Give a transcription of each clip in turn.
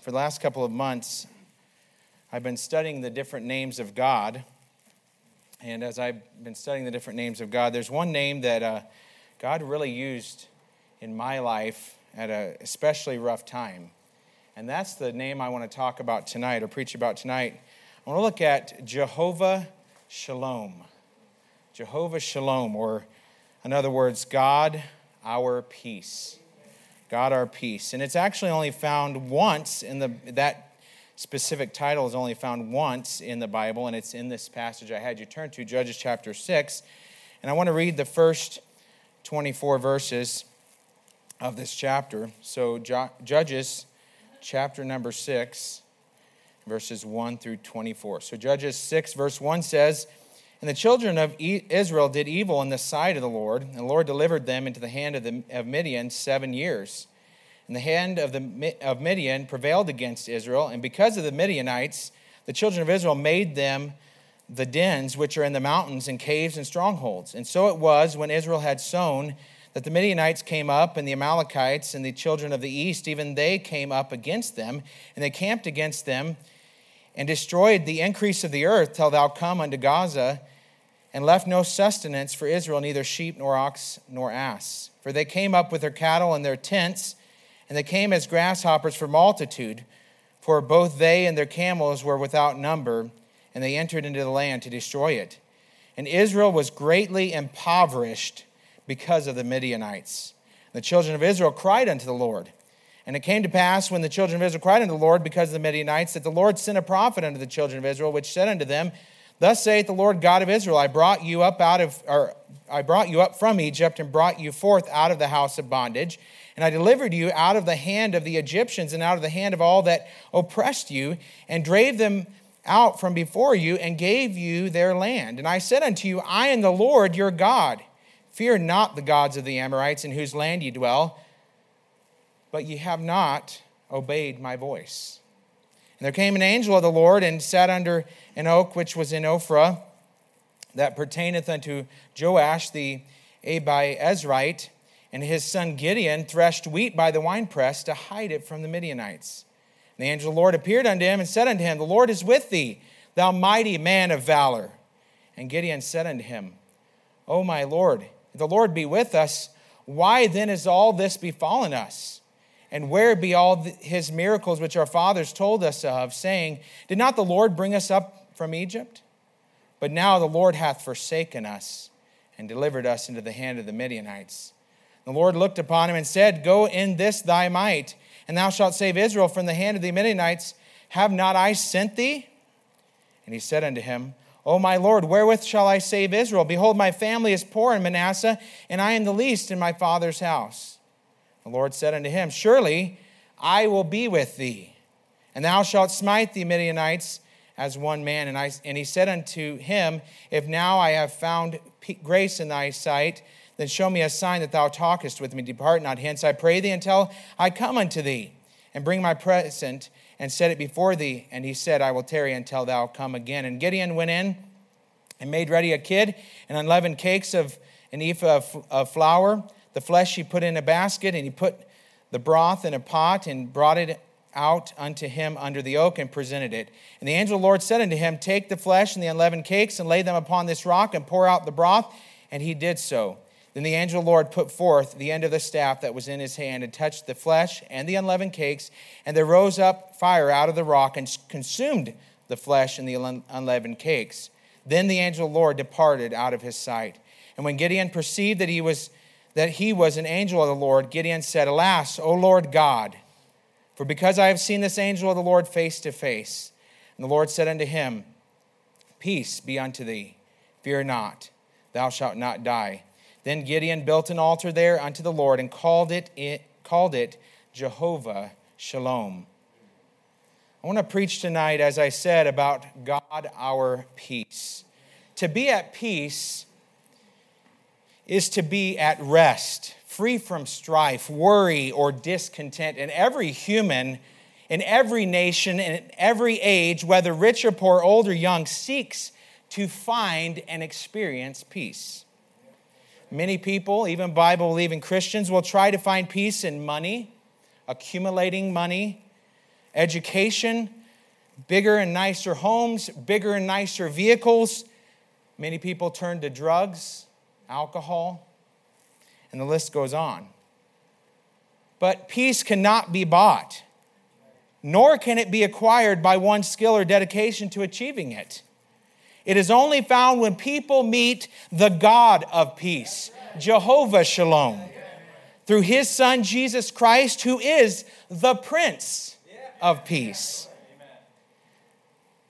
for the last couple of months, I've been studying the different names of God. And as I've been studying the different names of God, there's one name that uh, God really used in my life at an especially rough time. And that's the name I want to talk about tonight or preach about tonight. I want to look at Jehovah Shalom. Jehovah Shalom, or in other words, God our peace. God our peace. And it's actually only found once in the that specific title is only found once in the Bible, and it's in this passage I had you turn to, Judges chapter 6. And I want to read the first 24 verses of this chapter. So, Judges chapter number 6, verses 1 through 24. So, Judges 6, verse 1 says, and the children of Israel did evil in the sight of the Lord, and the Lord delivered them into the hand of, the, of Midian seven years. And the hand of, the, of Midian prevailed against Israel, and because of the Midianites, the children of Israel made them the dens which are in the mountains and caves and strongholds. And so it was when Israel had sown that the Midianites came up, and the Amalekites and the children of the east, even they came up against them, and they camped against them and destroyed the increase of the earth till thou come unto Gaza and left no sustenance for Israel, neither sheep nor ox nor ass. For they came up with their cattle and their tents, and they came as grasshoppers for multitude, for both they and their camels were without number, and they entered into the land to destroy it. And Israel was greatly impoverished because of the Midianites. The children of Israel cried unto the Lord. And it came to pass when the children of Israel cried unto the Lord because of the Midianites that the Lord sent a prophet unto the children of Israel, which said unto them, Thus saith the Lord God of Israel, I brought you up out of, or I brought you up from Egypt and brought you forth out of the house of bondage. And I delivered you out of the hand of the Egyptians and out of the hand of all that oppressed you, and drave them out from before you, and gave you their land. And I said unto you, I am the Lord your God. Fear not the gods of the Amorites in whose land ye dwell, but ye have not obeyed my voice. And there came an angel of the Lord and sat under an oak which was in Ophrah that pertaineth unto Joash the Abiezrite, and his son Gideon threshed wheat by the winepress to hide it from the Midianites. And the angel of the Lord appeared unto him and said unto him, The Lord is with thee, thou mighty man of valor. And Gideon said unto him, O my Lord, if the Lord be with us, why then is all this befallen us? And where be all his miracles which our fathers told us of, saying, Did not the Lord bring us up from Egypt? But now the Lord hath forsaken us and delivered us into the hand of the Midianites. The Lord looked upon him and said, Go in this thy might, and thou shalt save Israel from the hand of the Midianites. Have not I sent thee? And he said unto him, O my Lord, wherewith shall I save Israel? Behold, my family is poor in Manasseh, and I am the least in my father's house. The Lord said unto him, Surely I will be with thee, and thou shalt smite the Midianites as one man. And, I, and he said unto him, If now I have found grace in thy sight, then show me a sign that thou talkest with me. Depart not hence, I pray thee, until I come unto thee, and bring my present, and set it before thee. And he said, I will tarry until thou come again. And Gideon went in and made ready a kid and unleavened cakes of an ephah of flour the flesh he put in a basket, and he put the broth in a pot and brought it out unto him under the oak and presented it. And the angel of the Lord said unto him, Take the flesh and the unleavened cakes and lay them upon this rock and pour out the broth. And he did so. Then the angel of the Lord put forth the end of the staff that was in his hand and touched the flesh and the unleavened cakes. And there rose up fire out of the rock and consumed the flesh and the unleavened cakes. Then the angel of the Lord departed out of his sight. And when Gideon perceived that he was that he was an angel of the Lord, Gideon said, Alas, O Lord God, for because I have seen this angel of the Lord face to face. And the Lord said unto him, Peace be unto thee, fear not, thou shalt not die. Then Gideon built an altar there unto the Lord and called it, it, called it Jehovah Shalom. I want to preach tonight, as I said, about God our peace. To be at peace is to be at rest, free from strife, worry, or discontent. And every human in every nation, in every age, whether rich or poor, old or young, seeks to find and experience peace. Many people, even Bible believing Christians, will try to find peace in money, accumulating money, education, bigger and nicer homes, bigger and nicer vehicles. Many people turn to drugs, alcohol, and the list goes on. But peace cannot be bought, nor can it be acquired by one's skill or dedication to achieving it. It is only found when people meet the God of peace, Jehovah Shalom, through his son Jesus Christ, who is the Prince of Peace.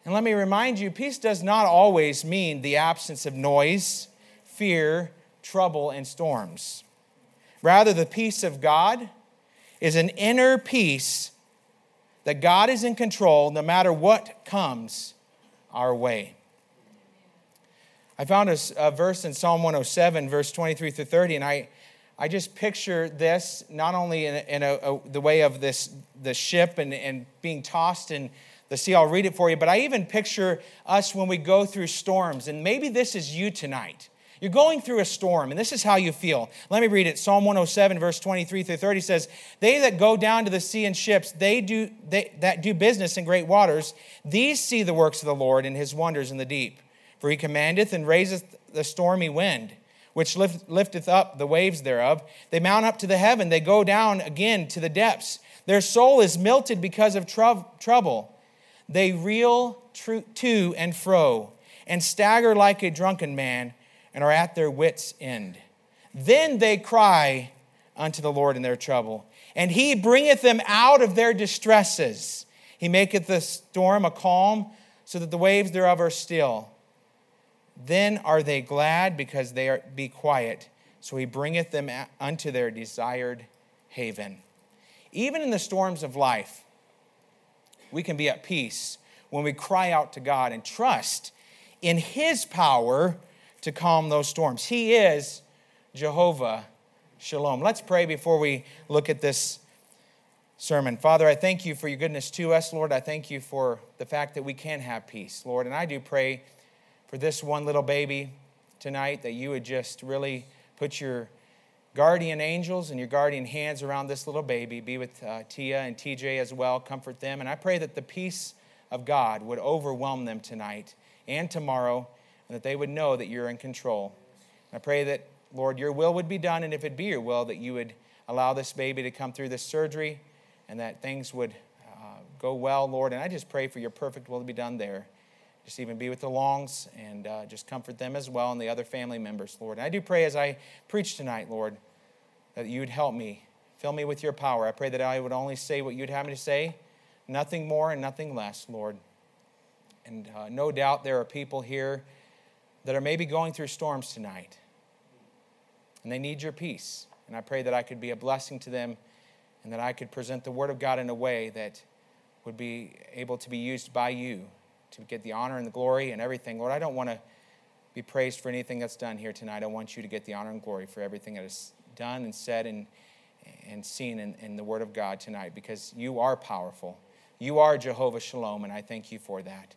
And let me remind you, peace does not always mean the absence of noise, fear, trouble, and storms. Rather, the peace of God is an inner peace that God is in control no matter what comes our way. I found a, a, verse in Psalm 107, verse 23 through 30, and I, I just picture this not only in, in a, a, the way of this the ship and, and being tossed in the sea. I'll read it for you, but I even picture us when we go through storms, and maybe this is you tonight. You're going through a storm, and this is how you feel. Let me read it. Psalm 107, verse 23 through 30 says, They that go down to the sea in ships, they do they, that do business in great waters, these see the works of the Lord and his wonders in the deep. For he commandeth and raiseth the stormy wind, which lift, lifteth up the waves thereof. They mount up to the heaven, they go down again to the depths. Their soul is melted because of trouble. They reel to and fro, and stagger like a drunken man, and are at their wits' end. Then they cry unto the Lord in their trouble, and he bringeth them out of their distresses. He maketh the storm a calm, so that the waves thereof are still. Then are they glad because they are be quiet. So he bringeth them unto their desired haven. Even in the storms of life, we can be at peace when we cry out to God and trust in his power to calm those storms. He is Jehovah Shalom. Let's pray before we look at this sermon. Father, I thank you for your goodness to us, Lord. I thank you for the fact that we can have peace, Lord. And I do pray for this one little baby tonight that you would just really put your guardian angels and your guardian hands around this little baby. Be with uh, Tia and TJ as well. Comfort them. And I pray that the peace of God would overwhelm them tonight and tomorrow, and that they would know that you're in control. I pray that, Lord, your will would be done, and if it be your will, that you would allow this baby to come through this surgery and that things would uh, go well, Lord. And I just pray for your perfect will to be done there just even be with the Longs and uh, just comfort them as well and the other family members, Lord. And I do pray as I preach tonight, Lord, that you would help me, fill me with your power. I pray that I would only say what you'd have me to say, nothing more and nothing less, Lord. And uh, no doubt there are people here that are maybe going through storms tonight, and they need your peace. And I pray that I could be a blessing to them and that I could present the Word of God in a way that would be able to be used by you to get the honor and the glory and everything. Lord, I don't want to be praised for anything that's done here tonight. I want you to get the honor and glory for everything that is done and said and, and seen in, in the Word of God tonight because you are powerful. You are Jehovah Shalom, and I thank you for that.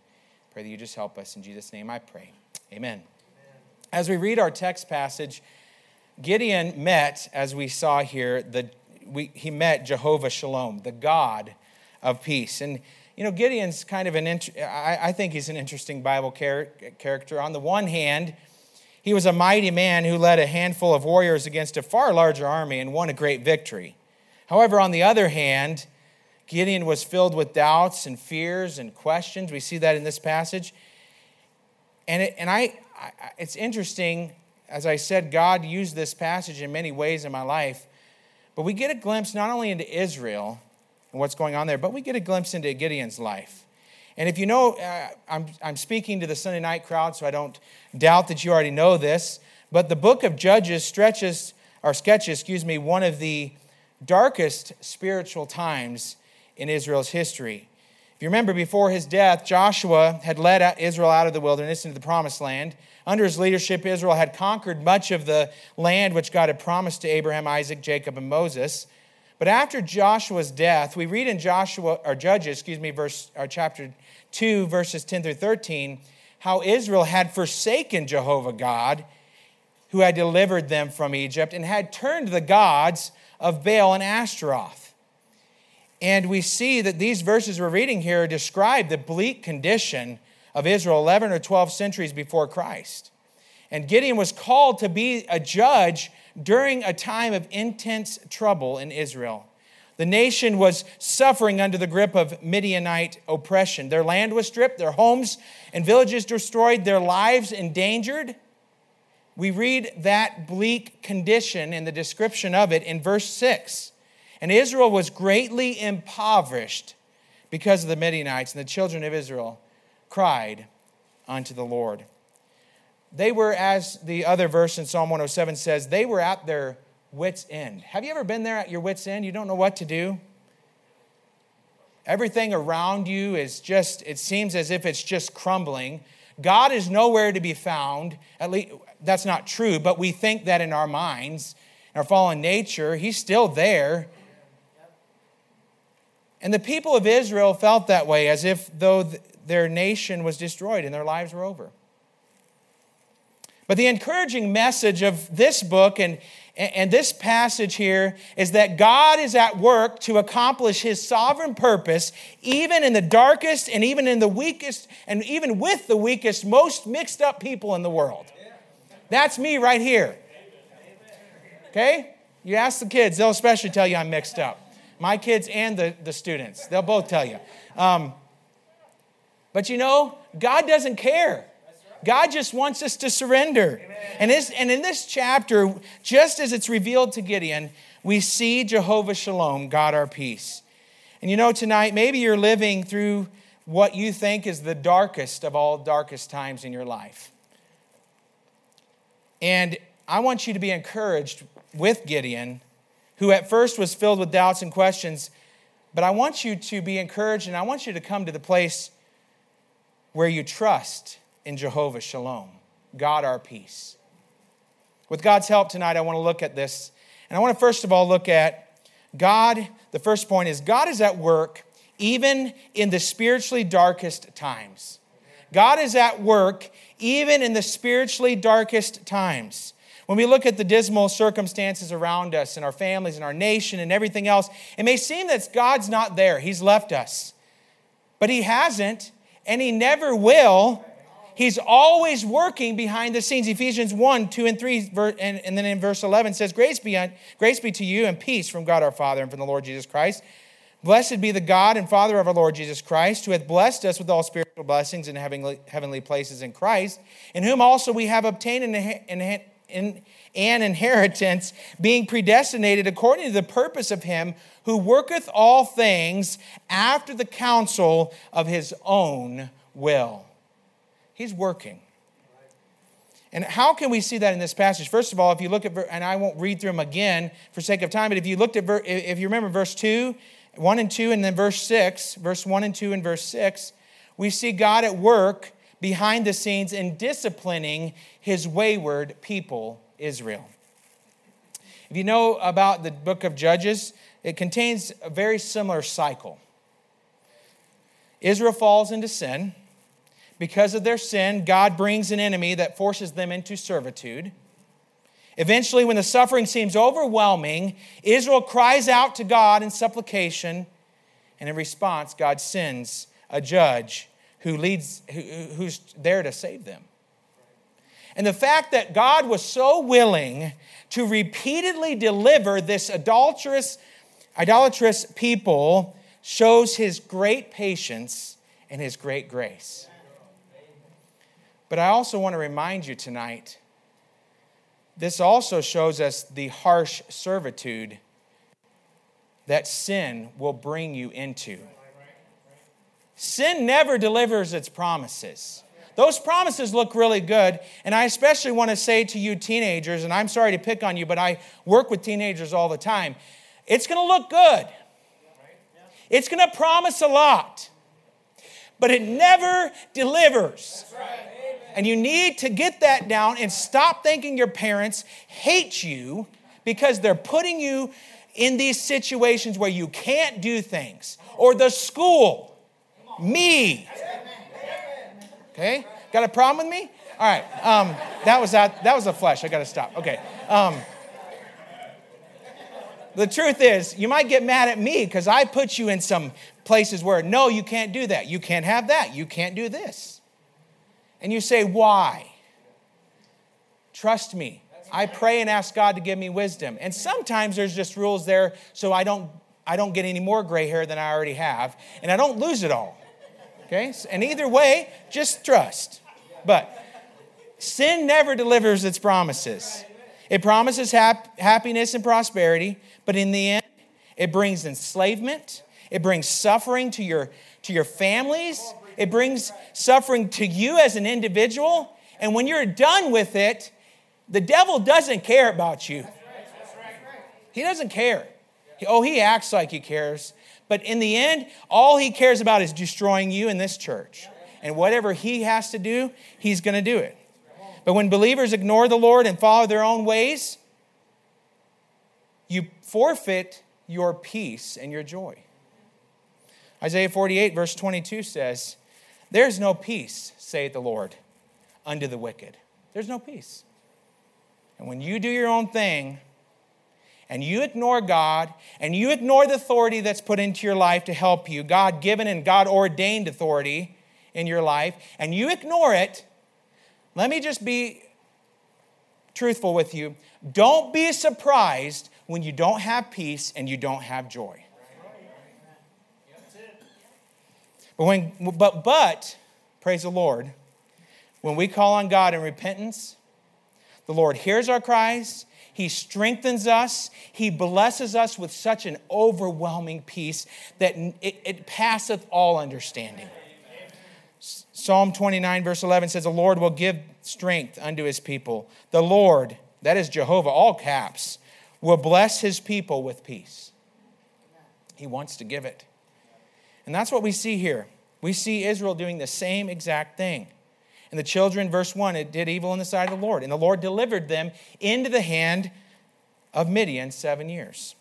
Pray that you just help us. In Jesus' name I pray. Amen. Amen. As we read our text passage, Gideon met, as we saw here, the, we, he met Jehovah Shalom, the God of peace. And you know, Gideon's kind of an, I, I think he's an interesting Bible char- character. On the one hand, he was a mighty man who led a handful of warriors against a far larger army and won a great victory. However, on the other hand, Gideon was filled with doubts and fears and questions. We see that in this passage. And, it, and I, I, it's interesting, as I said, God used this passage in many ways in my life, but we get a glimpse not only into Israel, and what's going on there, but we get a glimpse into Gideon's life. And if you know, uh, I'm, I'm speaking to the Sunday night crowd, so I don't doubt that you already know this, but the book of Judges stretches, or sketches, excuse me, one of the darkest spiritual times in Israel's history. If you remember, before his death, Joshua had led Israel out of the wilderness into the promised land. Under his leadership, Israel had conquered much of the land which God had promised to Abraham, Isaac, Jacob, and Moses. But after Joshua's death, we read in Joshua or Judges, excuse me, verse or chapter 2 verses 10 through 13 how Israel had forsaken Jehovah God who had delivered them from Egypt and had turned the gods of Baal and Ashtaroth. And we see that these verses we're reading here describe the bleak condition of Israel 11 or 12 centuries before Christ. And Gideon was called to be a judge during a time of intense trouble in Israel. The nation was suffering under the grip of Midianite oppression. Their land was stripped, their homes and villages destroyed, their lives endangered. We read that bleak condition in the description of it in verse 6. And Israel was greatly impoverished because of the Midianites, and the children of Israel cried unto the Lord. They were, as the other verse in Psalm 107 says, they were at their wits' end. Have you ever been there at your wits' end? You don't know what to do? Everything around you is just, it seems as if it's just crumbling. God is nowhere to be found. At least, that's not true, but we think that in our minds, in our fallen nature, He's still there. And the people of Israel felt that way, as if though their nation was destroyed and their lives were over. But the encouraging message of this book and, and this passage here is that God is at work to accomplish his sovereign purpose, even in the darkest and even in the weakest, and even with the weakest, most mixed up people in the world. That's me right here. Okay? You ask the kids, they'll especially tell you I'm mixed up my kids and the, the students. They'll both tell you. Um, but you know, God doesn't care. God just wants us to surrender. And, and in this chapter, just as it's revealed to Gideon, we see Jehovah Shalom, God our peace. And you know, tonight, maybe you're living through what you think is the darkest of all darkest times in your life. And I want you to be encouraged with Gideon who at first was filled with doubts and questions. But I want you to be encouraged and I want you to come to the place where you trust in Jehovah Shalom, God our peace. With God's help tonight, I want to look at this. And I want to first of all look at God. The first point is God is at work even in the spiritually darkest times. God is at work even in the spiritually darkest times. When we look at the dismal circumstances around us and our families and our nation and everything else, it may seem that God's not there. He's left us. But He hasn't, and He never will. He's always working behind the scenes. Ephesians 1, 2, and 3, and, then in verse 11 says, grace be, grace be to you and peace from God our Father and from the Lord Jesus Christ. Blessed be the God and Father of our Lord Jesus Christ, who hath blessed us with all spiritual blessings in heavenly, heavenly places in Christ, in whom also we have obtained an, an inheritance, being predestinated according to the purpose of him who worketh all things after the counsel of his own will. He's working. And how can we see that in this passage? First of all, if you look at, and I won't read through them again for sake of time, but if you looked at, if you remember verse 2, 1 and 2, and then verse 6, verse 1 and 2 and verse 6, we see God at work behind the scenes in disciplining his wayward people, Israel. If you know about the book of Judges, it contains a very similar cycle. Israel falls into sin. Because of their sin, God brings an enemy that forces them into servitude. Eventually, when the suffering seems overwhelming, Israel cries out to God in supplication, and in response, God sends a judge who leads, who, who's there to save them. And the fact that God was so willing to repeatedly deliver this adulterous, idolatrous people shows his great patience and his great grace. But I also want to remind you tonight this also shows us the harsh servitude that sin will bring you into. Sin never delivers its promises. Those promises look really good. And I especially want to say to you, teenagers, and I'm sorry to pick on you, but I work with teenagers all the time. It's going to look good, it's going to promise a lot, but it never delivers. And you need to get that down and stop thinking your parents hate you because they're putting you in these situations where you can't do things, or the school me. Okay? Got a problem with me? All right. Um, that was that. That was a flesh. I got to stop. Okay. Um, The truth is, you might get mad at me because I put you in some places where, no, you can't do that. You can't have that. You can't do this. And you say, why? Trust me. I pray and ask God to give me wisdom. And sometimes there's just rules there so I don't I don't get any more gray hair than I already have and I don't lose it all. Okay? And either way, just trust. But sin never delivers its promises. It promises hap- happiness and prosperity, but in the end, it brings enslavement, it brings suffering to your to your families, it brings suffering to you as an individual, and when you're done with it, the devil doesn't care about you. He doesn't care. Oh, he acts like he cares. But in the end, all he cares about is destroying you in this church. And whatever he has to do, he's going to do it. But when believers ignore the Lord and follow their own ways, you forfeit your peace and your joy. Isaiah 48, verse 22 says, There's no peace, saith the Lord, unto the wicked. There's no peace. And when you do your own thing, and you ignore God, and you ignore the authority that's put into your life to help you, God given and God ordained authority in your life, and you ignore it, let me just be truthful with you. Don't be surprised when you don't have peace and you don't have joy. But when but but praise the Lord, when we call on God in repentance, the Lord hears our cries, He strengthens us, He blesses us with such an overwhelming peace that it, it passeth all understanding. Psalm 29, verse 11 says, The Lord will give strength unto his people. The Lord, that is Jehovah, all caps, will bless his people with peace. He wants to give it. And that's what we see here. We see Israel doing the same exact thing. And the children, verse 1, it did evil in the sight of the Lord. And the Lord delivered them into the hand of Midian seven years.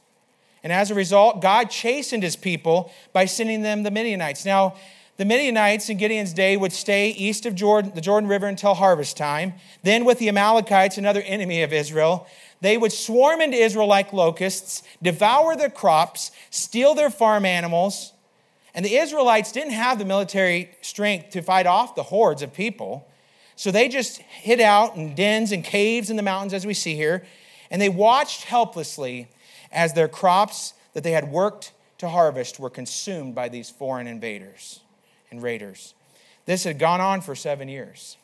And as a result, God chastened his people by sending them the Midianites. Now, the Midianites in Gideon's day would stay east of Jordan, the Jordan River until harvest time. Then, with the Amalekites, another enemy of Israel, they would swarm into Israel like locusts, devour their crops, steal their farm animals, and the Israelites didn't have the military strength to fight off the hordes of people. So they just hid out in dens and caves in the mountains, as we see here, and they watched helplessly as their crops that they had worked to harvest were consumed by these foreign invaders and raiders. This had gone on for seven years.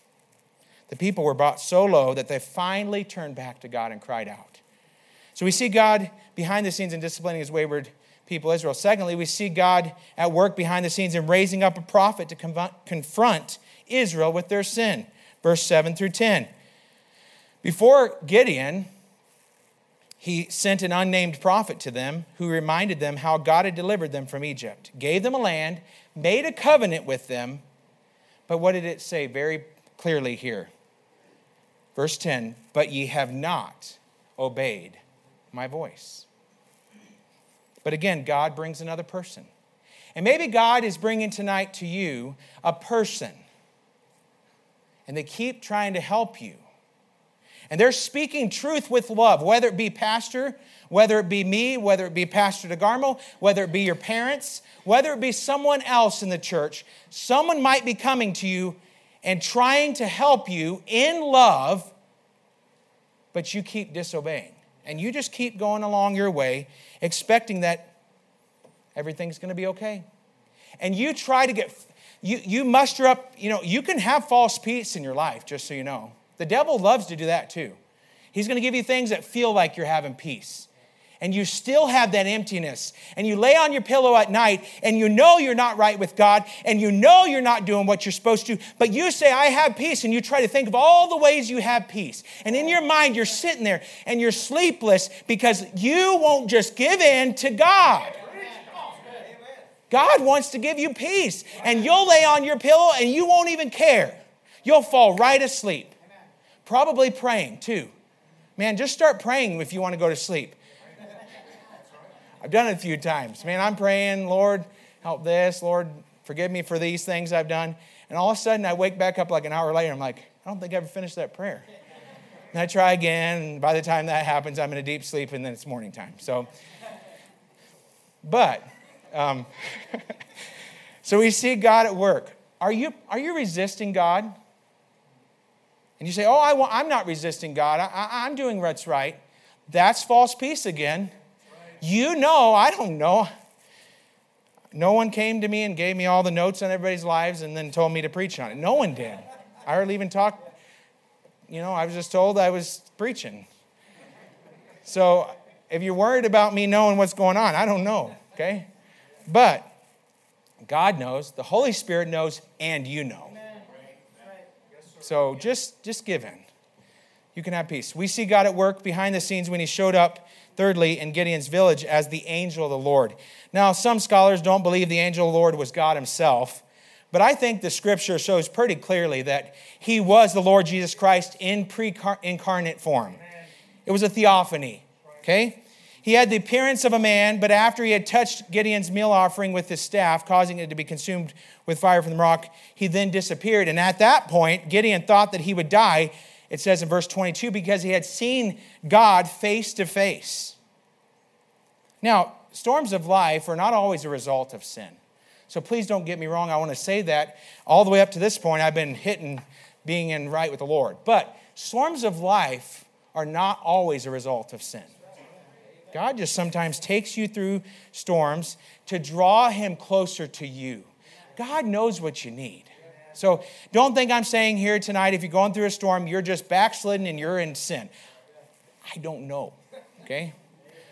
The people were brought so low that they finally turned back to God and cried out. So we see God behind the scenes in disciplining his wayward people, Israel. Secondly, we see God at work behind the scenes in raising up a prophet to confront Israel with their sin. Verse 7 through 10. Before Gideon, he sent an unnamed prophet to them who reminded them how God had delivered them from Egypt, gave them a land, made a covenant with them. But what did it say very clearly here? Verse 10 But ye have not obeyed my voice. But again, God brings another person. And maybe God is bringing tonight to you a person, and they keep trying to help you. And they're speaking truth with love, whether it be pastor, whether it be me, whether it be Pastor DeGarmo, whether it be your parents, whether it be someone else in the church. Someone might be coming to you and trying to help you in love, but you keep disobeying and you just keep going along your way, expecting that everything's going to be okay. And you try to get, you, you muster up, you know, you can have false peace in your life, just so you know. The devil loves to do that too. He's going to give you things that feel like you're having peace and you still have that emptiness, and you lay on your pillow at night and you know you're not right with God and you know you're not doing what you're supposed to, but you say, I have peace, and you try to think of all the ways you have peace. And in your mind, you're sitting there and you're sleepless because you won't just give in to God. God wants to give you peace, and you'll lay on your pillow and you won't even care. You'll fall right asleep. Probably praying too. Man, just start praying if you want to go to sleep. I've done it a few times. Man, I'm praying, Lord, help this. Lord, forgive me for these things I've done. And all of a sudden, I wake back up like an hour later. I'm like, I don't think I ever finished that prayer. And I try again. And by the time that happens, I'm in a deep sleep, and then it's morning time. So But, um, so we see God at work. Are you, are you resisting God? And you say, Oh, I I'm not resisting God. I, I, I'm doing what's right. That's false peace again. You know, I don't know. No one came to me and gave me all the notes on everybody's lives and then told me to preach on it. No one did. I hardly even talked. You know, I was just told I was preaching. So if you're worried about me knowing what's going on, I don't know, okay? But God knows, the Holy Spirit knows, and you know. So just, just give in. You can have peace. We see God at work behind the scenes when he showed up, thirdly, in Gideon's village as the angel of the Lord. Now, some scholars don't believe the angel of the Lord was God himself, but I think the scripture shows pretty clearly that he was the Lord Jesus Christ in pre incarnate form. It was a theophany, okay? He had the appearance of a man, but after he had touched Gideon's meal offering with his staff, causing it to be consumed with fire from the rock, he then disappeared. And at that point, Gideon thought that he would die, it says in verse 22, because he had seen God face to face. Now, storms of life are not always a result of sin. So please don't get me wrong. I want to say that all the way up to this point, I've been hitting being in right with the Lord. But storms of life are not always a result of sin. God just sometimes takes you through storms to draw him closer to you. God knows what you need. So don't think I'm saying here tonight, if you're going through a storm, you're just backslidden and you're in sin. I don't know, okay?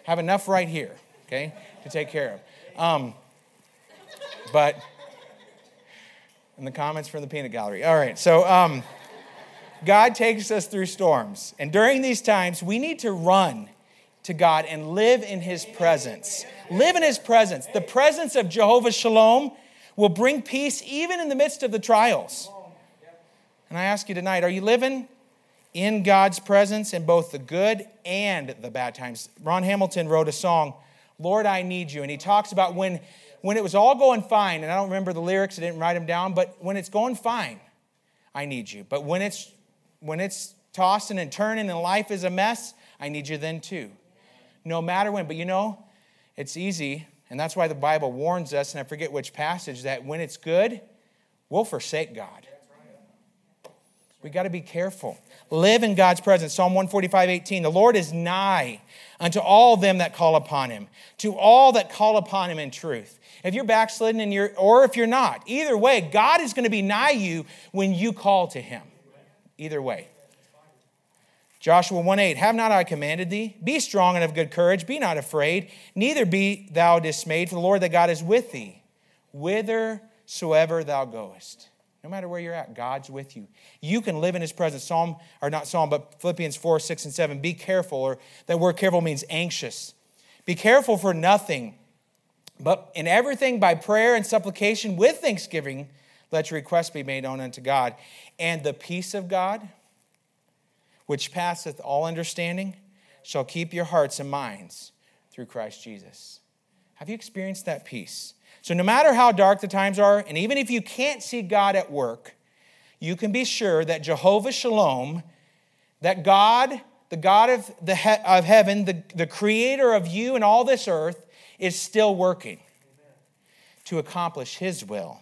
Have enough right here, okay, to take care of. Um, but in the comments from the peanut gallery. All right, so um, God takes us through storms. And during these times, we need to run to God and live in His presence. Live in His presence. The presence of Jehovah Shalom will bring peace even in the midst of the trials. And I ask you tonight are you living in God's presence in both the good and the bad times? Ron Hamilton wrote a song, Lord, I Need You. And he talks about when, when it was all going fine, and I don't remember the lyrics, I didn't write them down, but when it's going fine, I need you. But when it's when it's tossing and turning and life is a mess, I need you then too no matter when. But you know, it's easy, and that's why the Bible warns us, and I forget which passage, that when it's good, we'll forsake God. We got to be careful. Live in God's presence. Psalm 145, 18. The Lord is nigh unto all them that call upon him, to all that call upon him in truth. If you're backslidden and you're, or if you're not, either way, God is going to be nigh you when you call to him. Either way. Joshua 1 8, have not I commanded thee? Be strong and of good courage, be not afraid, neither be thou dismayed, for the Lord thy God is with thee, whithersoever thou goest. No matter where you're at, God's with you. You can live in his presence. Psalm, or not Psalm, but Philippians 4, 6, and 7. Be careful, or that word careful means anxious. Be careful for nothing, but in everything by prayer and supplication with thanksgiving, let your requests be made known unto God. And the peace of God, which passeth all understanding, shall keep your hearts and minds through Christ Jesus. Have you experienced that peace? So, no matter how dark the times are, and even if you can't see God at work, you can be sure that Jehovah Shalom, that God, the God of, the he- of heaven, the, the creator of you and all this earth, is still working to accomplish his will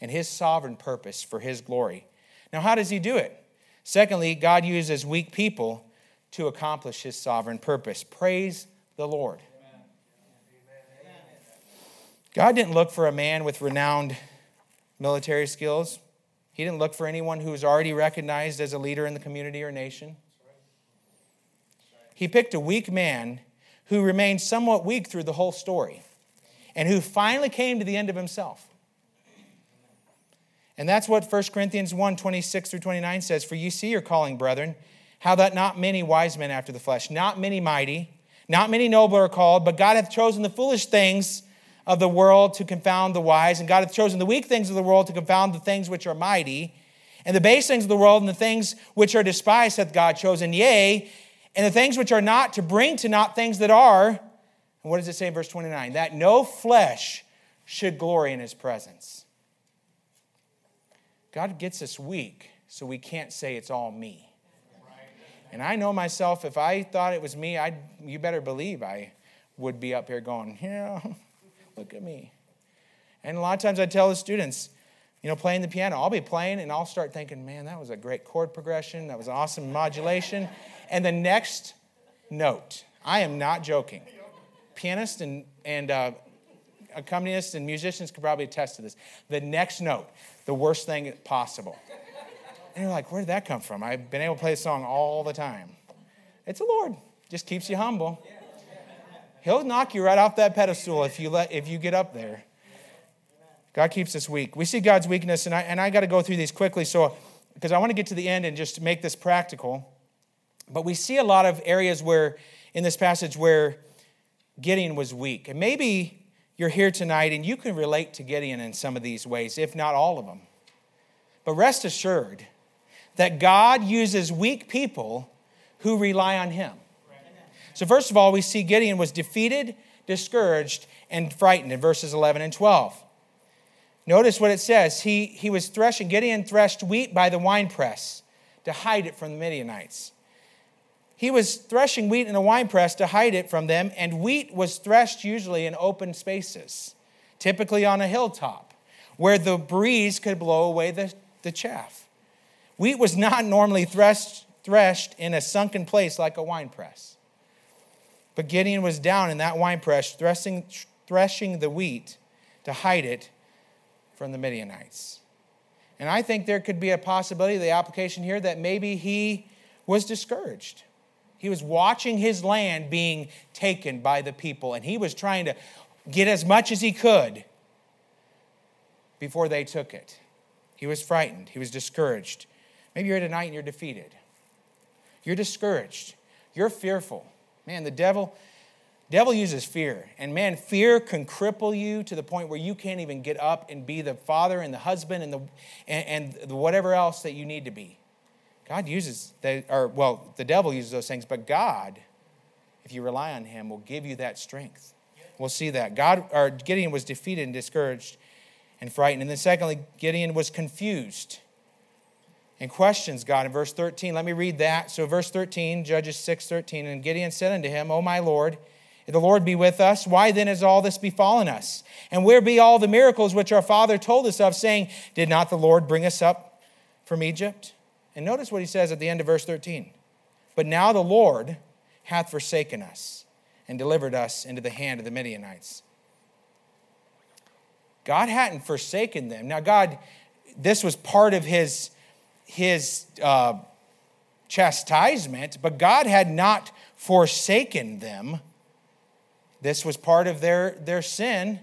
and his sovereign purpose for his glory. Now, how does he do it? Secondly, God uses weak people to accomplish his sovereign purpose. Praise the Lord. God didn't look for a man with renowned military skills. He didn't look for anyone who was already recognized as a leader in the community or nation. He picked a weak man who remained somewhat weak through the whole story and who finally came to the end of himself. And that's what 1 Corinthians 1 26 through 29 says For you see your calling, brethren, how that not many wise men after the flesh, not many mighty, not many noble are called, but God hath chosen the foolish things of the world to confound the wise, and God hath chosen the weak things of the world to confound the things which are mighty, and the base things of the world and the things which are despised hath God chosen, yea, and the things which are not to bring to naught things that are. And what does it say in verse 29? That no flesh should glory in his presence. God gets us weak so we can't say it's all me. And I know myself, if I thought it was me, I you better believe I would be up here going, yeah, Look at me. And a lot of times I tell the students, you know, playing the piano, I'll be playing and I'll start thinking, man, that was a great chord progression. That was awesome modulation. And the next note, I am not joking. Pianists and, and uh, accompanists and musicians could probably attest to this. The next note, the worst thing possible. And you're like, where did that come from? I've been able to play the song all the time. It's the Lord. Just keeps you humble. He'll knock you right off that pedestal if you, let, if you get up there. God keeps us weak. We see God's weakness, and I, and I got to go through these quickly so because I want to get to the end and just make this practical. But we see a lot of areas where, in this passage, where Gideon was weak. And maybe you're here tonight and you can relate to Gideon in some of these ways, if not all of them. But rest assured that God uses weak people who rely on him. So, first of all, we see Gideon was defeated, discouraged, and frightened in verses 11 and 12. Notice what it says. He, he was threshing, Gideon threshed wheat by the winepress to hide it from the Midianites. He was threshing wheat in a winepress to hide it from them, and wheat was threshed usually in open spaces, typically on a hilltop, where the breeze could blow away the, the chaff. Wheat was not normally threshed, threshed in a sunken place like a winepress. But Gideon was down in that winepress, threshing, threshing the wheat to hide it from the Midianites. And I think there could be a possibility, the application here, that maybe he was discouraged. He was watching his land being taken by the people, and he was trying to get as much as he could before they took it. He was frightened, he was discouraged. Maybe you're here tonight and you're defeated. You're discouraged. You're fearful. Man, the devil, devil uses fear. And man, fear can cripple you to the point where you can't even get up and be the father and the husband and the and, and whatever else that you need to be. God uses that, or well, the devil uses those things, but God, if you rely on him, will give you that strength. We'll see that. God or Gideon was defeated and discouraged and frightened. And then secondly, Gideon was confused and questions God in verse 13. Let me read that. So, verse 13, Judges 6 13. And Gideon said unto him, O my Lord, if the Lord be with us, why then has all this befallen us? And where be all the miracles which our father told us of, saying, Did not the Lord bring us up from Egypt? And notice what he says at the end of verse 13. But now the Lord hath forsaken us and delivered us into the hand of the Midianites. God hadn't forsaken them. Now, God, this was part of his his uh, chastisement, but God had not forsaken them. This was part of their, their sin.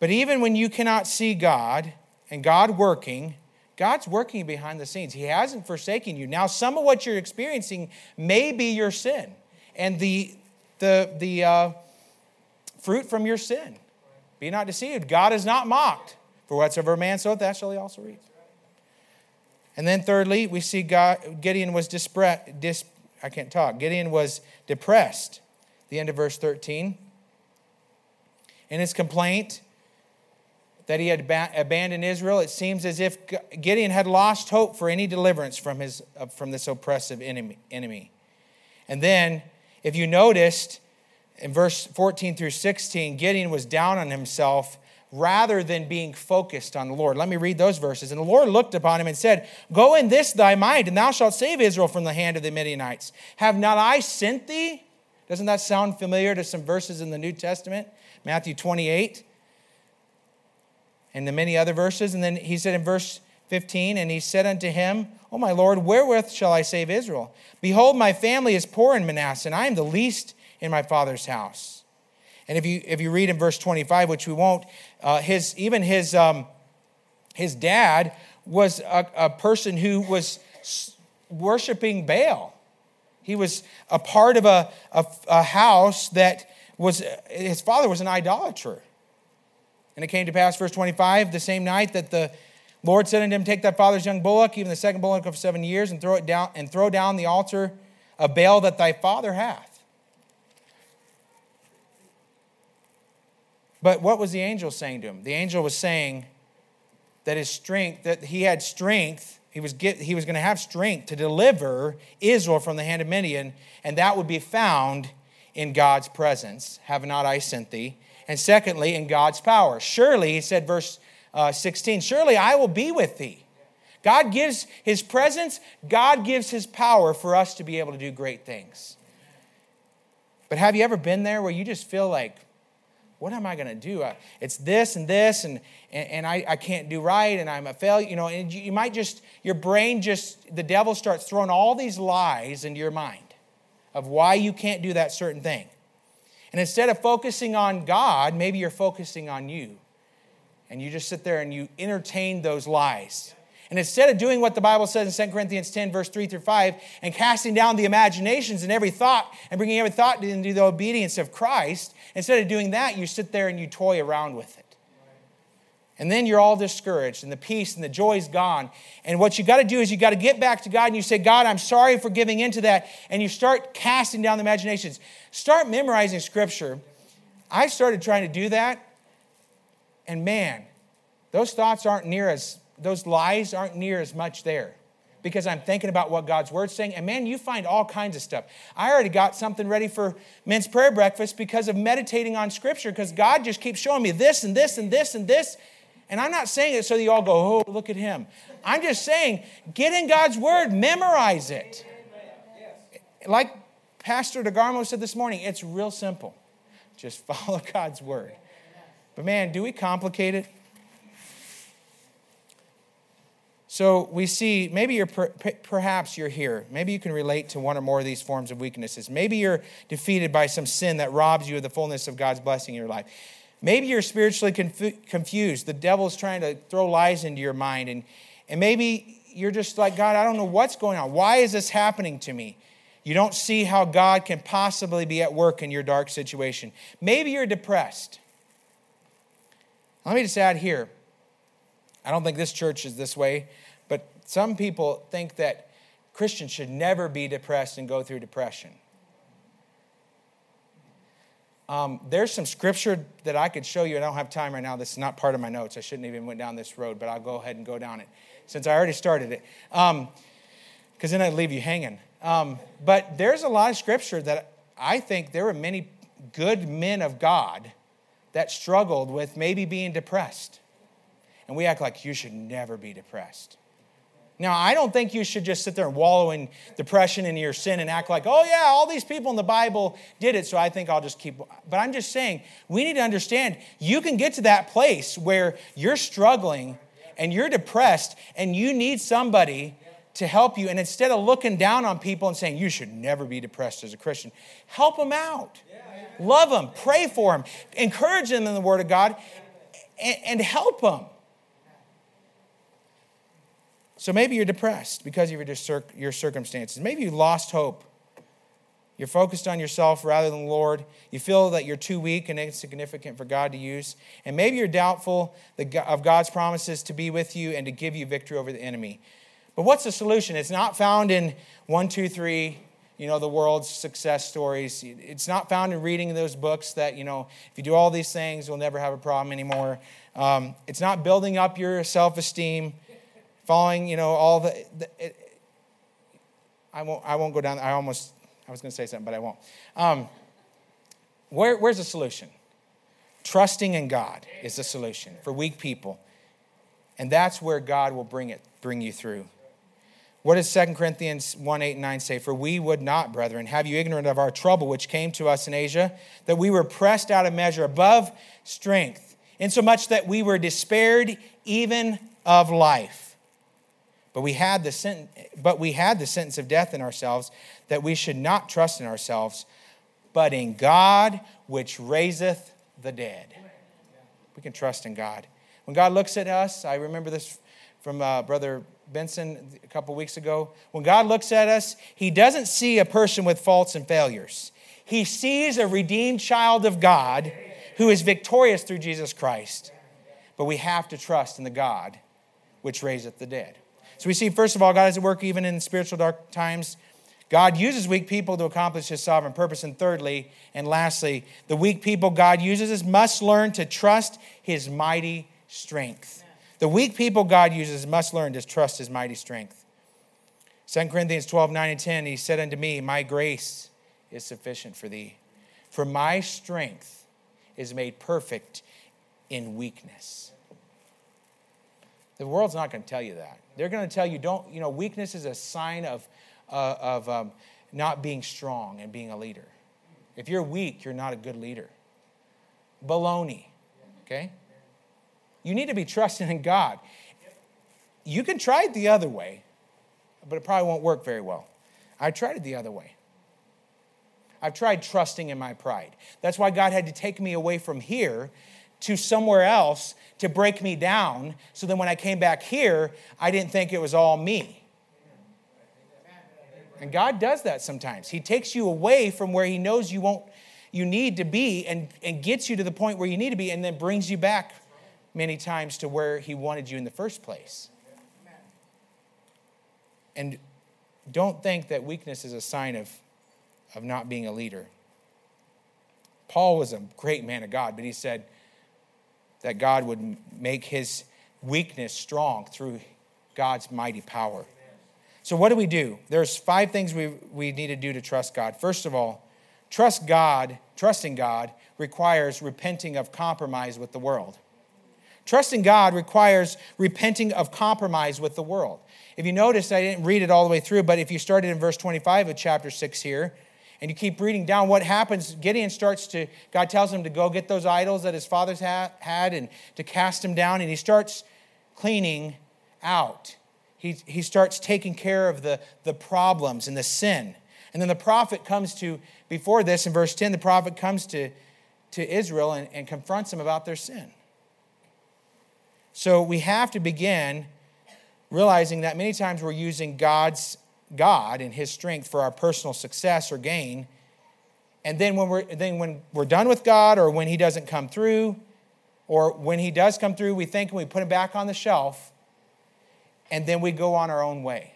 But even when you cannot see God and God working, God's working behind the scenes. He hasn't forsaken you. Now, some of what you're experiencing may be your sin and the, the, the uh, fruit from your sin. Be not deceived. God is not mocked. For whatsoever man soweth, that shall he also reap. And then thirdly, we see God, Gideon was dispre- dis, I can't talk. Gideon was depressed. The end of verse 13. In his complaint that he had ba- abandoned Israel, it seems as if Gideon had lost hope for any deliverance from, his, uh, from this oppressive enemy, enemy. And then, if you noticed, in verse 14 through 16, Gideon was down on himself rather than being focused on the Lord. Let me read those verses. And the Lord looked upon him and said, Go in this thy might, and thou shalt save Israel from the hand of the Midianites. Have not I sent thee? Doesn't that sound familiar to some verses in the New Testament? Matthew 28 and the many other verses. And then he said in verse 15, And he said unto him, O my Lord, wherewith shall I save Israel? Behold, my family is poor in Manasseh, and I am the least in my father's house. And if you, if you read in verse 25, which we won't, uh, his, even his, um, his dad was a, a person who was worshiping Baal. He was a part of a, a, a house that was, his father was an idolater. And it came to pass, verse 25, the same night that the Lord said unto him, Take thy father's young bullock, even the second bullock of seven years, and throw it down, and throw down the altar of Baal that thy father hath. But what was the angel saying to him? The angel was saying that his strength, that he had strength, he was, he was going to have strength to deliver Israel from the hand of Midian, and that would be found in God's presence, have not I sent thee? And secondly, in God's power. Surely, he said, verse uh, 16, surely I will be with thee. God gives his presence, God gives his power for us to be able to do great things. But have you ever been there where you just feel like, what am I going to do? It's this and this, and, and, and, I, I can't do right, and I'm a failure. You know, and you, you might just, your brain just, the devil starts throwing all these lies into your mind of why you can't do that certain thing. And instead of focusing on God, maybe you're focusing on you. And you just sit there and you entertain those lies. And instead of doing what the Bible says in 2 Corinthians 10, verse 3 through 5, and casting down the imaginations and every thought and bringing every thought into the obedience of Christ, instead of doing that, you sit there and you toy around with it. And then you're all discouraged, and the peace and the joy is gone. And what you got to do is you got to get back to God and you say, God, I'm sorry for giving into that. And you start casting down the imaginations. Start memorizing scripture. I started trying to do that, and man, those thoughts aren't near as, those lies aren't near as much there because I'm thinking about what God's word's saying. And man, you find all kinds of stuff. I already got something ready for men's prayer breakfast because of meditating on scripture, because God just keeps showing me this and this and this and this. And I'm not saying it so that you all go, oh, look at him. I'm just saying, get in God's word, memorize it. Like Pastor DeGarmo said this morning, it's real simple. Just follow God's word. But man, do we complicate it? So we see maybe you're per, perhaps you're here. Maybe you can relate to one or more of these forms of weaknesses. Maybe you're defeated by some sin that robs you of the fullness of God's blessing in your life. Maybe you're spiritually conf- confused. The devil's trying to throw lies into your mind and and maybe you're just like, God, I don't know what's going on. Why is this happening to me? You don't see how God can possibly be at work in your dark situation. Maybe you're depressed. Let me just add here I don't think this church is this way, but some people think that Christians should never be depressed and go through depression. Um, there's some scripture that I could show you. I don't have time right now. This is not part of my notes. I shouldn't even went down this road, but I'll go ahead and go down it since I already started it. Because um, then I'd leave you hanging. Um, but there's a lot of scripture that I think there were many good men of God that struggled with maybe being depressed. And we act like you should never be depressed. Now, I don't think you should just sit there and wallow in depression and your sin and act like, oh, yeah, all these people in the Bible did it, so I think I'll just keep. But I'm just saying, we need to understand you can get to that place where you're struggling and you're depressed and you need somebody to help you. And instead of looking down on people and saying, you should never be depressed as a Christian, help them out. Love them, pray for them, encourage them in the Word of God, and, and help them. So maybe you're depressed because of your, your circumstances. Maybe you lost hope. You're focused on yourself rather than the Lord. You feel that you're too weak and insignificant for God to use. And maybe you're doubtful of God's promises to be with you and to give you victory over the enemy. But what's the solution? It's not found in one, two, three, you know, the world's success stories. It's not found in reading those books that, you know, if you do all these things, you'll never have a problem anymore. Um, it's not building up your self esteem following, you know, all the. the it, I won't. I won't go down. I almost. I was going to say something, but I won't. Um, where, where's the solution? Trusting in God is the solution for weak people, and that's where God will bring it, bring you through. What does 2 Corinthians 1 8 and 9 say? For we would not, brethren, have you ignorant of our trouble which came to us in Asia, that we were pressed out of measure above strength, insomuch that we were despaired even of life. But we had the sentence, but we had the sentence of death in ourselves, that we should not trust in ourselves, but in God which raiseth the dead. We can trust in God. When God looks at us, I remember this from uh, Brother Benson a couple weeks ago. When God looks at us, He doesn't see a person with faults and failures. He sees a redeemed child of God who is victorious through Jesus Christ. But we have to trust in the God which raiseth the dead. So we see, first of all, God is at work even in spiritual dark times. God uses weak people to accomplish his sovereign purpose. And thirdly, and lastly, the weak people God uses must learn to trust his mighty strength. The weak people God uses must learn to trust his mighty strength. 2 Corinthians 12, 9 and 10, he said unto me, My grace is sufficient for thee, For my strength is made perfect in weakness. The world's not going to tell you that. They're going to tell you, don't, you know, weakness is a sign of, uh, of um, not being strong and being a leader. If you're weak, you're not a good leader. Baloney, okay? You need to be trusting in God. You can try it the other way, but it probably won't work very well. I tried it the other way. I've tried trusting in my pride. That's why God had to take me away from here to somewhere else to break me down so then when I came back here, I didn't think it was all me. And God does that sometimes. He takes you away from where He knows you won't you need to be and, and gets you to the point where you need to be and then brings you back many times to where He wanted you in the first place. And don't think that weakness is a sign of, of not being a leader. Paul was a great man of God, but he said that God would make his weakness strong through God's mighty power. So, what do we do? There's five things we, we need to do to trust God. First of all, trust God, trusting God requires repenting of compromise with the world. Trusting God requires repenting of compromise with the world. If you notice, I didn't read it all the way through, but if you started in verse 25 of chapter 6 here, and you keep reading down, what happens? Gideon starts to, God tells him to go get those idols that his fathers had and to cast them down, and he starts cleaning out. He, he starts taking care of the, the problems and the sin. And then the prophet comes to, before this in verse 10, the prophet comes to, to Israel and, and confronts them about their sin. So we have to begin realizing that many times we're using God's God and his strength for our personal success or gain. And then when we're then when we're done with God or when he doesn't come through or when he does come through, we think and we put him back on the shelf and then we go on our own way.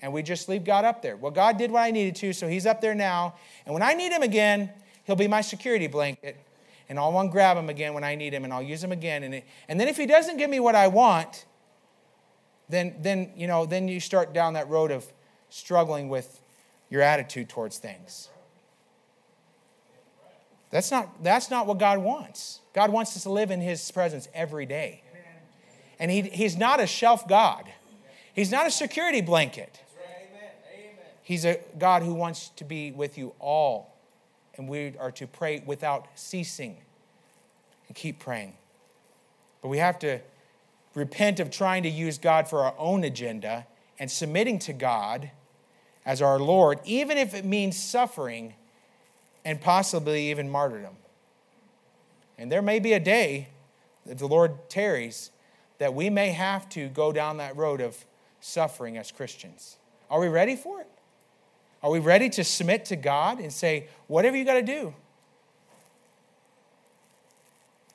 And we just leave God up there. Well, God did what I needed to, so he's up there now. And when I need him again, he'll be my security blanket and I'll want grab him again when I need him, and I'll use him again. And, it, and then if he doesn't give me what I want, then, then, you know, then you start down that road of struggling with your attitude towards things. That's not, that's not what God wants. God wants us to live in his presence every day. And he, he's not a shelf God. He's not a security blanket. He's a God who wants to be with you all and we are to pray without ceasing and keep praying. But we have to repent of trying to use God for our own agenda and submitting to God as our Lord, even if it means suffering and possibly even martyrdom. And there may be a day, if the Lord tarries, that we may have to go down that road of suffering as Christians. Are we ready for it? Are we ready to submit to God and say, whatever you got to do?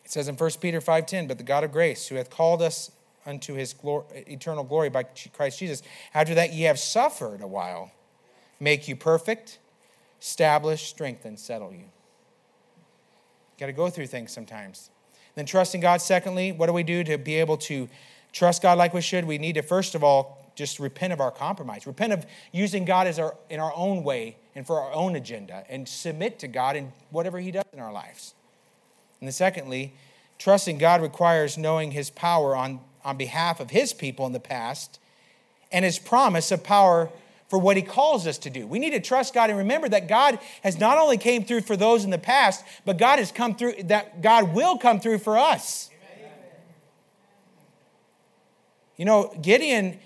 It says in 1 Peter 5:10, but the God of grace, who hath called us unto his glory, eternal glory by Christ Jesus, after that ye have suffered a while, make you perfect, establish, strengthen, settle you. got to go through things sometimes. Then trusting God, secondly, what do we do to be able to trust God like we should? We need to, first of all, just repent of our compromise. Repent of using God as our, in our own way and for our own agenda and submit to God in whatever He does in our lives. And then, secondly, trusting God requires knowing His power on, on behalf of His people in the past and His promise of power for what He calls us to do. We need to trust God and remember that God has not only came through for those in the past, but God has come through, that God will come through for us. You know, Gideon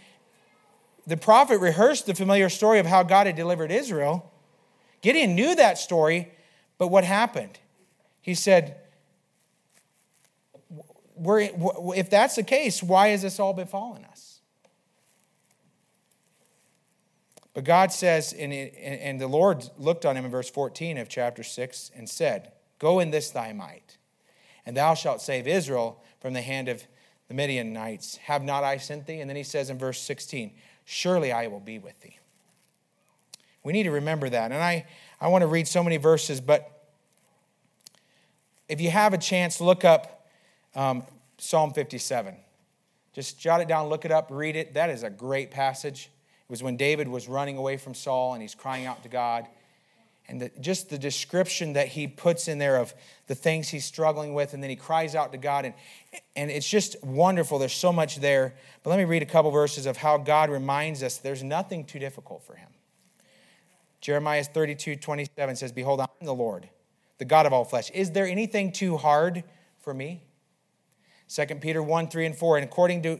the prophet rehearsed the familiar story of how God had delivered Israel. Gideon knew that story, but what happened? He said, if that's the case, why has this all befallen us? But God says, and the Lord looked on him in verse 14 of chapter 6 and said, Go in this thy might, and thou shalt save Israel from the hand of the Midianites. Have not I sent thee? And then he says in verse 16, surely I will be with thee. We need to remember that. And I, I want to read so many verses, but if you have a chance, look up um, Psalm 57. Just jot it down, look it up, read it. That is a great passage. It was when David was running away from Saul and he's crying out to God. and the, just the description that he puts in there of the things he's struggling with, and then he cries out to God, and, and it's just wonderful. There's so much there. But let me read a couple verses of how God reminds us there's nothing too difficult for him. Jeremiah 32, 27 says, Behold, I am the Lord, the God of all flesh. Is there anything too hard for me? 2 Peter 1, 3, and 4. And according to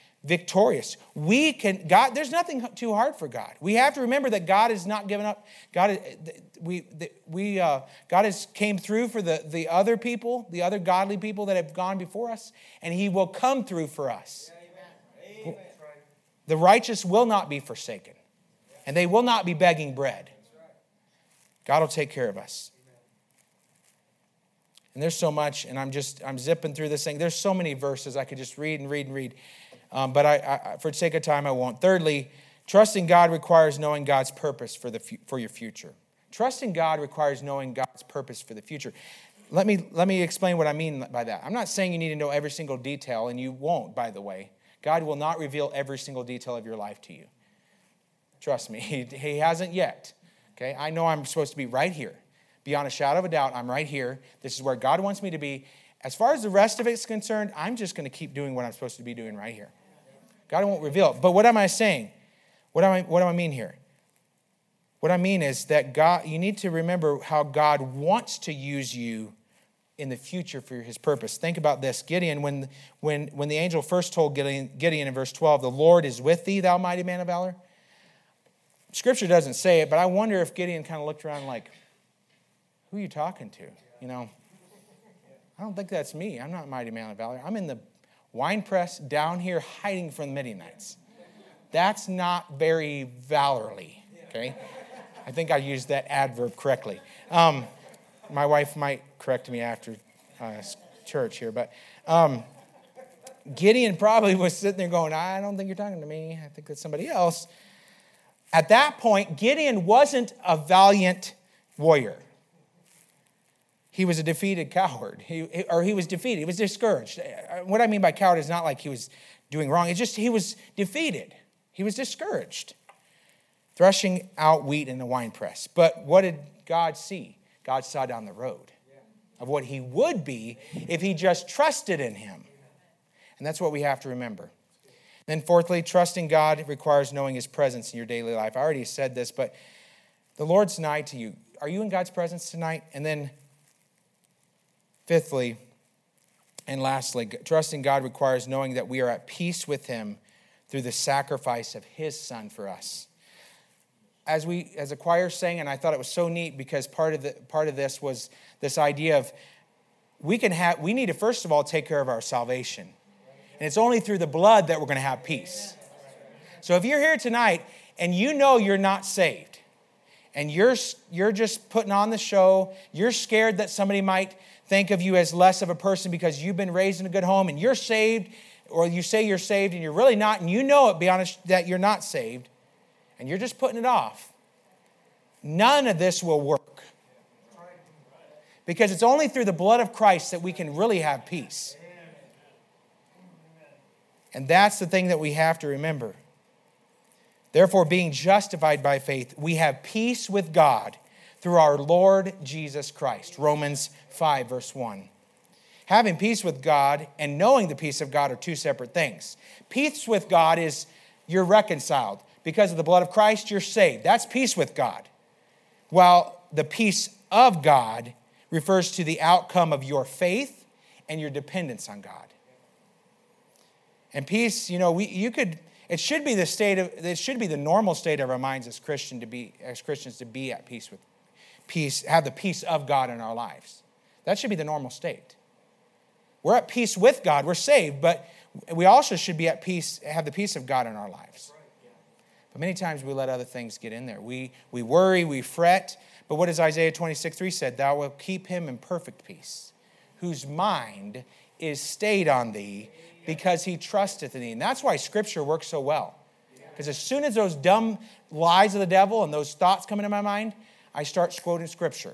victorious. We can, God, there's nothing too hard for God. We have to remember that God has not given up. God, we, we, uh, God has came through for the, the other people, the other godly people that have gone before us, and He will come through for us. Amen. The righteous will not be forsaken, and they will not be begging bread. God will take care of us. And there's so much, and I'm just I'm zipping through this thing. There's so many verses I could just read and read and read, um, but I, I, for sake of time, I won't. Thirdly, trusting God requires knowing God's purpose for the for your future. Trusting God requires knowing God's purpose for the future. Let me let me explain what I mean by that. I'm not saying you need to know every single detail, and you won't, by the way. God will not reveal every single detail of your life to you. Trust me, He, he hasn't yet. Okay, I know I'm supposed to be right here. Beyond a shadow of a doubt, I'm right here. This is where God wants me to be. As far as the rest of it's concerned, I'm just going to keep doing what I'm supposed to be doing right here. God won't reveal it. But what am I saying? What, am I, what do I mean here? What I mean is that God, you need to remember how God wants to use you in the future for his purpose. Think about this. Gideon, when, when, when the angel first told Gideon, Gideon in verse 12, The Lord is with thee, thou mighty man of valor. Scripture doesn't say it, but I wonder if Gideon kind of looked around like, Who are you talking to? You know, I don't think that's me. I'm not mighty man of valor. I'm in the wine press down here hiding from the Midianites. That's not very valorly, okay? I think I used that adverb correctly. Um, my wife might correct me after uh, church here, but um, Gideon probably was sitting there going, I don't think you're talking to me. I think that's somebody else. At that point, Gideon wasn't a valiant warrior. He was a defeated coward, he, or he was defeated. He was discouraged. Uh, what I mean by coward is not like he was doing wrong, it's just he was defeated. He was discouraged, threshing out wheat in the winepress. But what did God see? God saw down the road of what he would be if he just trusted in him. And that's what we have to remember. Then, fourthly, trusting God requires knowing his presence in your daily life. I already said this, but the Lord's nigh to you. Are you in God's presence tonight? And then, fifthly, and lastly, trusting God requires knowing that we are at peace with him through the sacrifice of his son for us. As we as a choir sang and i thought it was so neat because part of the part of this was this idea of we can have we need to first of all take care of our salvation. And it's only through the blood that we're going to have peace. So if you're here tonight and you know you're not saved and you're you're just putting on the show you're scared that somebody might think of you as less of a person because you've been raised in a good home and you're saved or you say you're saved and you're really not and you know it be honest that you're not saved and you're just putting it off, none of this will work. Because it's only through the blood of Christ that we can really have peace. And that's the thing that we have to remember. Therefore, being justified by faith, we have peace with God through our Lord Jesus Christ. Romans 5, verse 1. Having peace with God and knowing the peace of God are two separate things. Peace with God is you're reconciled because of the blood of Christ, you're saved. That's peace with God. While the peace of God refers to the outcome of your faith and your dependence on God. And peace, you know, we, you could, it should be the state of, it should be the normal state of our minds as Christian to be, as Christians to be at peace with peace, have the peace of God in our lives. That should be the normal state. We're at peace with God, we're saved, but we also should be at peace, have the peace of God in our lives. But many times we let other things get in there. We, we worry, we fret. But what does Isaiah 26, 3 said? Thou wilt keep him in perfect peace, whose mind is stayed on thee because he trusteth in thee. And that's why scripture works so well. Because as soon as those dumb lies of the devil and those thoughts come into my mind, I start quoting scripture.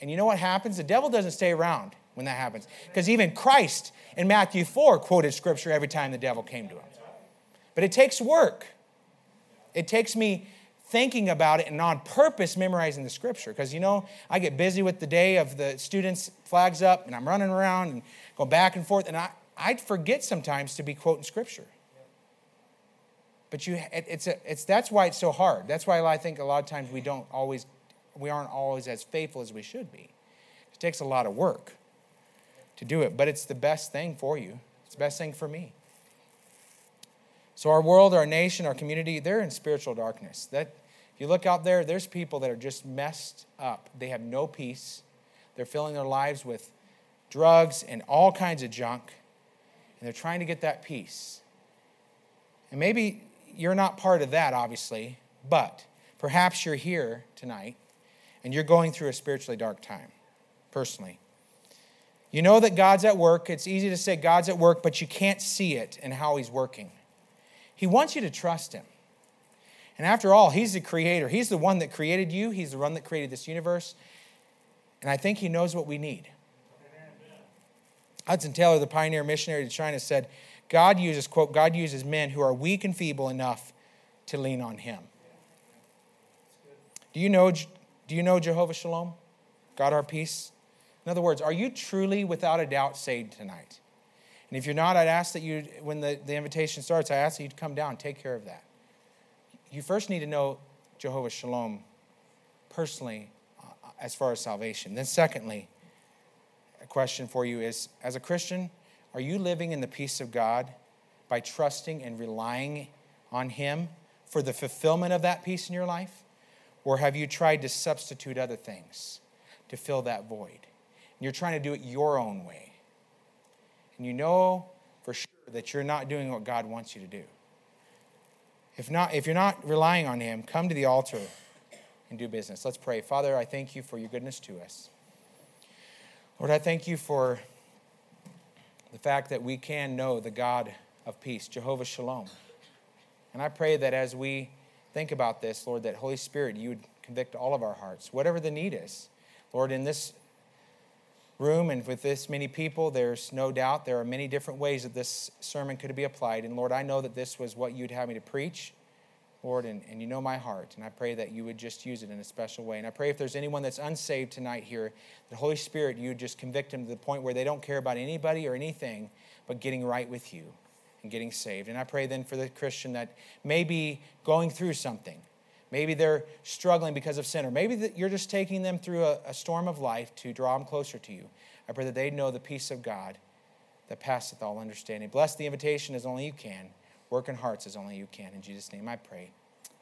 And you know what happens? The devil doesn't stay around when that happens. Because even Christ in Matthew 4 quoted scripture every time the devil came to him. But it takes work. It takes me thinking about it and on purpose memorizing the scripture. Because, you know, I get busy with the day of the students' flags up and I'm running around and going back and forth. And I, I'd forget sometimes to be quoting scripture. But you, it, it's, a, it's, that's why it's so hard. That's why I think a lot of times we don't always, we aren't always as faithful as we should be. It takes a lot of work to do it, but it's the best thing for you. It's the best thing for me. So our world, our nation, our community, they're in spiritual darkness. That if you look out there, there's people that are just messed up. They have no peace. They're filling their lives with drugs and all kinds of junk, and they're trying to get that peace. And maybe you're not part of that, obviously, but perhaps you're here tonight and you're going through a spiritually dark time, personally. You know that God's at work. It's easy to say God's at work, but you can't see it and how He's working. He wants you to trust Him. And after all, He's the creator. He's the one that created you, He's the one that created this universe. And I think He knows what we need. Hudson Taylor, the pioneer missionary to China, said, God uses, quote, God uses men who are weak and feeble enough to lean on Him. Do you know, do you know Jehovah Shalom? God our peace? In other words, are you truly, without a doubt, saved tonight? And if you're not, I'd ask that you, when the, the invitation starts, I ask that you come down take care of that. You first need to know Jehovah Shalom personally uh, as far as salvation. Then, secondly, a question for you is as a Christian, are you living in the peace of God by trusting and relying on Him for the fulfillment of that peace in your life? Or have you tried to substitute other things to fill that void? And you're trying to do it your own way. And you know for sure that you're not doing what God wants you to do. If, not, if you're not relying on Him, come to the altar and do business. Let's pray. Father, I thank you for your goodness to us. Lord, I thank you for the fact that we can know the God of peace, Jehovah Shalom. And I pray that as we think about this, Lord, that Holy Spirit, you would convict all of our hearts, whatever the need is. Lord, in this room and with this many people, there's no doubt there are many different ways that this sermon could be applied. And Lord, I know that this was what you'd have me to preach. Lord, and, and you know my heart. And I pray that you would just use it in a special way. And I pray if there's anyone that's unsaved tonight here, the Holy Spirit, you just convict them to the point where they don't care about anybody or anything but getting right with you and getting saved. And I pray then for the Christian that may be going through something. Maybe they're struggling because of sin, or maybe you're just taking them through a, a storm of life to draw them closer to you. I pray that they know the peace of God that passeth all understanding. Bless the invitation as only you can. Work in hearts as only you can. In Jesus' name I pray.